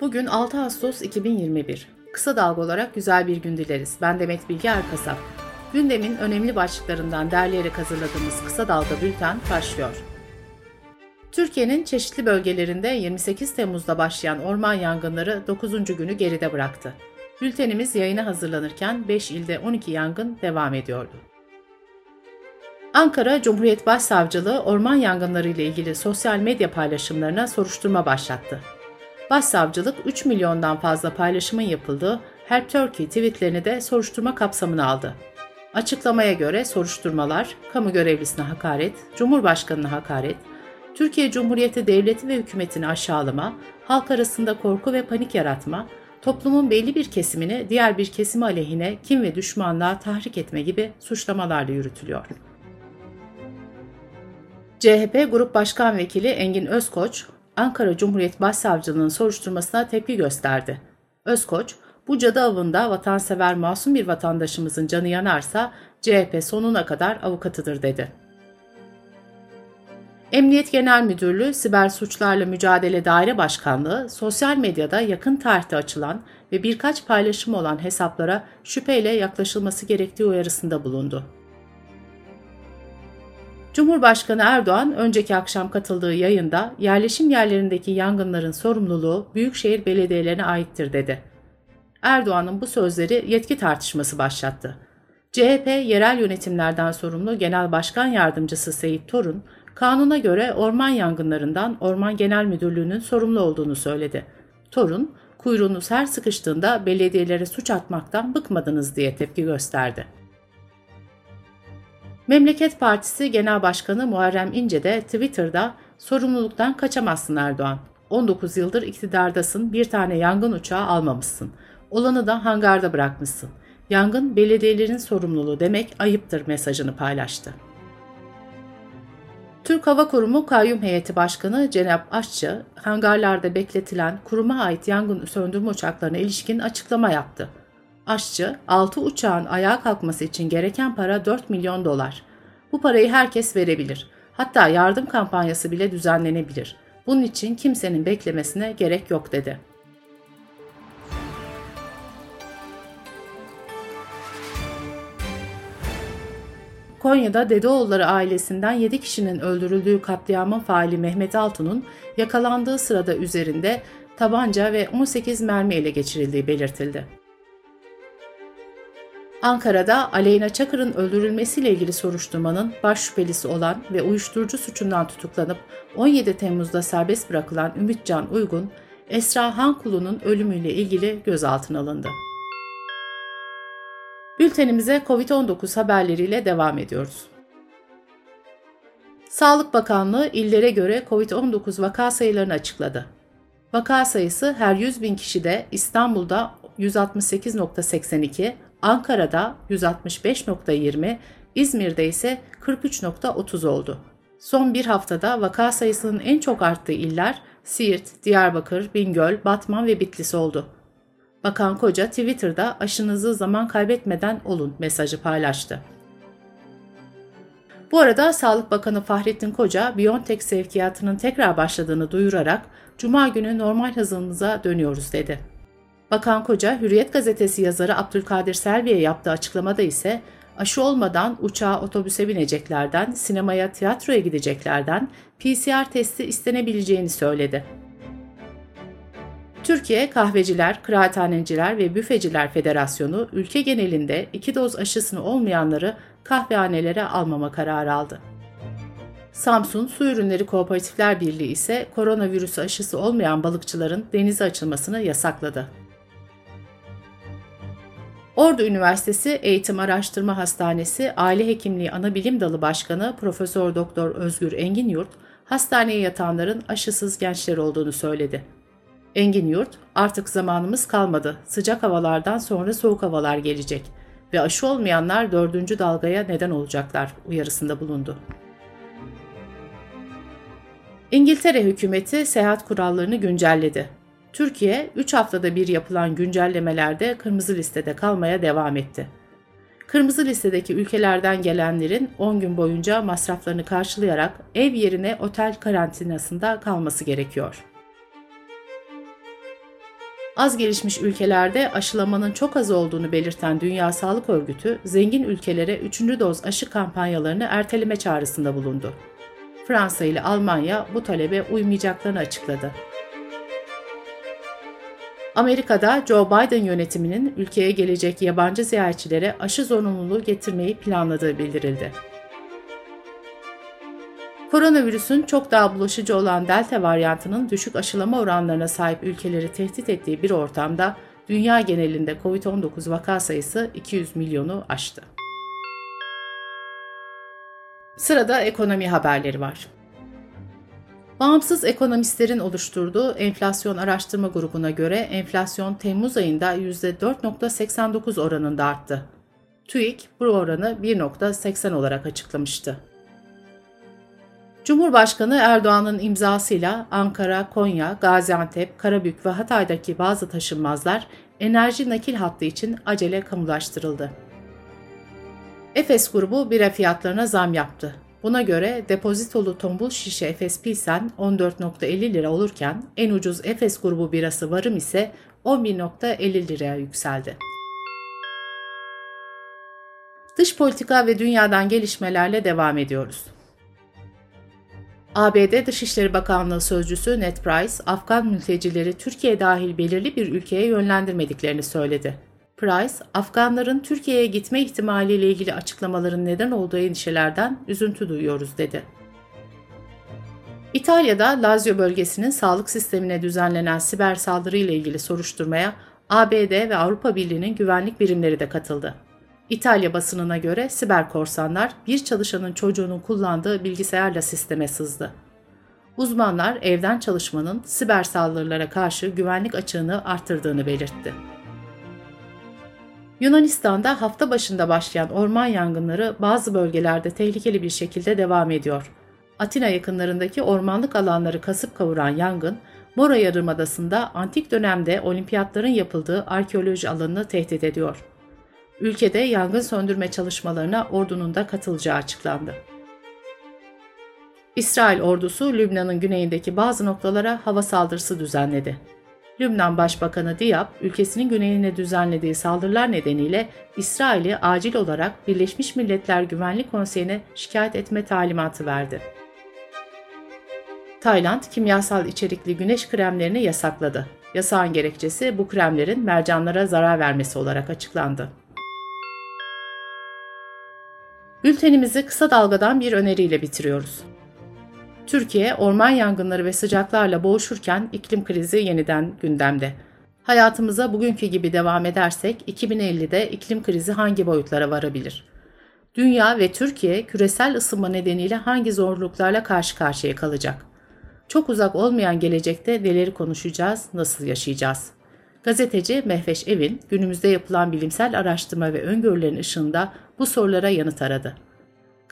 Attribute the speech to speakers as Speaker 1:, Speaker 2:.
Speaker 1: Bugün 6 Ağustos 2021. Kısa dalga olarak güzel bir gün dileriz. Ben Demet Bilge Erkasap. Gündemin önemli başlıklarından derleyerek hazırladığımız Kısa Dalga Bülten başlıyor. Türkiye'nin çeşitli bölgelerinde 28 Temmuz'da başlayan orman yangınları 9. günü geride bıraktı. Bültenimiz yayına hazırlanırken 5 ilde 12 yangın devam ediyordu. Ankara Cumhuriyet Başsavcılığı orman yangınları ile ilgili sosyal medya paylaşımlarına soruşturma başlattı. Başsavcılık 3 milyondan fazla paylaşımın yapıldığı Help Turkey tweetlerini de soruşturma kapsamına aldı. Açıklamaya göre soruşturmalar, kamu görevlisine hakaret, cumhurbaşkanına hakaret, Türkiye Cumhuriyeti Devleti ve hükümetini aşağılama, halk arasında korku ve panik yaratma, toplumun belli bir kesimini diğer bir kesimi aleyhine kim ve düşmanlığa tahrik etme gibi suçlamalarla yürütülüyor. CHP Grup Başkan Vekili Engin Özkoç, Ankara Cumhuriyet Başsavcılığı'nın soruşturmasına tepki gösterdi. Özkoç, bu cadı avında vatansever masum bir vatandaşımızın canı yanarsa CHP sonuna kadar avukatıdır dedi. Emniyet Genel Müdürlüğü Siber Suçlarla Mücadele Daire Başkanlığı, sosyal medyada yakın tarihte açılan ve birkaç paylaşım olan hesaplara şüpheyle yaklaşılması gerektiği uyarısında bulundu. Cumhurbaşkanı Erdoğan önceki akşam katıldığı yayında yerleşim yerlerindeki yangınların sorumluluğu büyükşehir belediyelerine aittir dedi. Erdoğan'ın bu sözleri yetki tartışması başlattı. CHP yerel yönetimlerden sorumlu Genel Başkan Yardımcısı Seyit Torun, kanuna göre orman yangınlarından Orman Genel Müdürlüğü'nün sorumlu olduğunu söyledi. Torun, kuyruğunuz her sıkıştığında belediyelere suç atmaktan bıkmadınız diye tepki gösterdi. Memleket Partisi Genel Başkanı Muharrem İnce de Twitter'da sorumluluktan kaçamazsın Erdoğan. 19 yıldır iktidardasın, bir tane yangın uçağı almamışsın. Olanı da hangarda bırakmışsın. Yangın belediyelerin sorumluluğu demek ayıptır mesajını paylaştı. Türk Hava Kurumu Kayyum Heyeti Başkanı Cenap Aşçı, hangarlarda bekletilen kuruma ait yangın söndürme uçaklarına ilişkin açıklama yaptı. Aşçı, 6 uçağın ayağa kalkması için gereken para 4 milyon dolar. Bu parayı herkes verebilir. Hatta yardım kampanyası bile düzenlenebilir. Bunun için kimsenin beklemesine gerek yok dedi. Konya'da Dedeoğulları ailesinden 7 kişinin öldürüldüğü katliamın faili Mehmet Altun'un yakalandığı sırada üzerinde tabanca ve 18 mermi ele geçirildiği belirtildi. Ankara'da Aleyna Çakır'ın öldürülmesiyle ilgili soruşturmanın baş şüphelisi olan ve uyuşturucu suçundan tutuklanıp 17 Temmuz'da serbest bırakılan Ümitcan Uygun, Esra Hankulu'nun ölümüyle ilgili gözaltına alındı. Bültenimize COVID-19 haberleriyle devam ediyoruz. Sağlık Bakanlığı illere göre COVID-19 vaka sayılarını açıkladı. Vaka sayısı her 100 bin kişide İstanbul'da 168.82, Ankara'da 165.20, İzmir'de ise 43.30 oldu. Son bir haftada vaka sayısının en çok arttığı iller Siirt, Diyarbakır, Bingöl, Batman ve Bitlis oldu. Bakan Koca Twitter'da aşınızı zaman kaybetmeden olun mesajı paylaştı. Bu arada Sağlık Bakanı Fahrettin Koca, Biontech sevkiyatının tekrar başladığını duyurarak Cuma günü normal hızımıza dönüyoruz dedi. Bakan Koca, Hürriyet gazetesi yazarı Abdülkadir Selvi'ye yaptığı açıklamada ise aşı olmadan uçağa otobüse bineceklerden, sinemaya, tiyatroya gideceklerden PCR testi istenebileceğini söyledi. Türkiye Kahveciler, Kıraathaneciler ve Büfeciler Federasyonu ülke genelinde iki doz aşısını olmayanları kahvehanelere almama kararı aldı. Samsun Su Ürünleri Kooperatifler Birliği ise koronavirüs aşısı olmayan balıkçıların denize açılmasını yasakladı. Ordu Üniversitesi Eğitim Araştırma Hastanesi Aile Hekimliği Anabilim Dalı Başkanı Profesör Doktor Özgür Engin Yurt, hastaneye yatanların aşısız gençler olduğunu söyledi. Engin Yurt, artık zamanımız kalmadı. Sıcak havalardan sonra soğuk havalar gelecek ve aşı olmayanlar dördüncü dalgaya neden olacaklar uyarısında bulundu. İngiltere hükümeti seyahat kurallarını güncelledi. Türkiye 3 haftada bir yapılan güncellemelerde kırmızı listede kalmaya devam etti. Kırmızı listedeki ülkelerden gelenlerin 10 gün boyunca masraflarını karşılayarak ev yerine otel karantinasında kalması gerekiyor. Az gelişmiş ülkelerde aşılamanın çok az olduğunu belirten Dünya Sağlık Örgütü, zengin ülkelere 3. doz aşı kampanyalarını erteleme çağrısında bulundu. Fransa ile Almanya bu talebe uymayacaklarını açıkladı. Amerika'da Joe Biden yönetiminin ülkeye gelecek yabancı ziyaretçilere aşı zorunluluğu getirmeyi planladığı bildirildi. Koronavirüsün çok daha bulaşıcı olan delta varyantının düşük aşılama oranlarına sahip ülkeleri tehdit ettiği bir ortamda dünya genelinde COVID-19 vaka sayısı 200 milyonu aştı. Sırada ekonomi haberleri var. Bağımsız ekonomistlerin oluşturduğu enflasyon araştırma grubuna göre enflasyon Temmuz ayında %4.89 oranında arttı. TÜİK bu oranı 1.80 olarak açıklamıştı. Cumhurbaşkanı Erdoğan'ın imzasıyla Ankara, Konya, Gaziantep, Karabük ve Hatay'daki bazı taşınmazlar enerji nakil hattı için acele kamulaştırıldı. Efes grubu bira fiyatlarına zam yaptı. Buna göre depozitolu tombul şişe Efes Pilsen 14.50 lira olurken en ucuz Efes grubu birası varım ise 11.50 liraya yükseldi. Dış politika ve dünyadan gelişmelerle devam ediyoruz. ABD Dışişleri Bakanlığı Sözcüsü Ned Price, Afgan mültecileri Türkiye dahil belirli bir ülkeye yönlendirmediklerini söyledi. Price, Afganların Türkiye'ye gitme ihtimaliyle ilgili açıklamaların neden olduğu endişelerden üzüntü duyuyoruz dedi. İtalya'da Lazio bölgesinin sağlık sistemine düzenlenen siber saldırı ile ilgili soruşturmaya ABD ve Avrupa Birliği'nin güvenlik birimleri de katıldı. İtalya basınına göre siber korsanlar bir çalışanın çocuğunun kullandığı bilgisayarla sisteme sızdı. Uzmanlar evden çalışmanın siber saldırılara karşı güvenlik açığını artırdığını belirtti. Yunanistan'da hafta başında başlayan orman yangınları bazı bölgelerde tehlikeli bir şekilde devam ediyor. Atina yakınlarındaki ormanlık alanları kasıp kavuran yangın, Mora Yarımadası'nda antik dönemde olimpiyatların yapıldığı arkeoloji alanını tehdit ediyor. Ülkede yangın söndürme çalışmalarına ordunun da katılacağı açıklandı. İsrail ordusu Lübnan'ın güneyindeki bazı noktalara hava saldırısı düzenledi. Lübnan Başbakanı Diab, ülkesinin güneyine düzenlediği saldırılar nedeniyle İsrail'i acil olarak Birleşmiş Milletler Güvenlik Konseyi'ne şikayet etme talimatı verdi. Tayland, kimyasal içerikli güneş kremlerini yasakladı. Yasağın gerekçesi bu kremlerin mercanlara zarar vermesi olarak açıklandı. Bültenimizi kısa dalgadan bir öneriyle bitiriyoruz. Türkiye, orman yangınları ve sıcaklarla boğuşurken iklim krizi yeniden gündemde. Hayatımıza bugünkü gibi devam edersek 2050'de iklim krizi hangi boyutlara varabilir? Dünya ve Türkiye küresel ısınma nedeniyle hangi zorluklarla karşı karşıya kalacak? Çok uzak olmayan gelecekte neleri konuşacağız, nasıl yaşayacağız? Gazeteci Mehveş Evin günümüzde yapılan bilimsel araştırma ve öngörülerin ışığında bu sorulara yanıt aradı.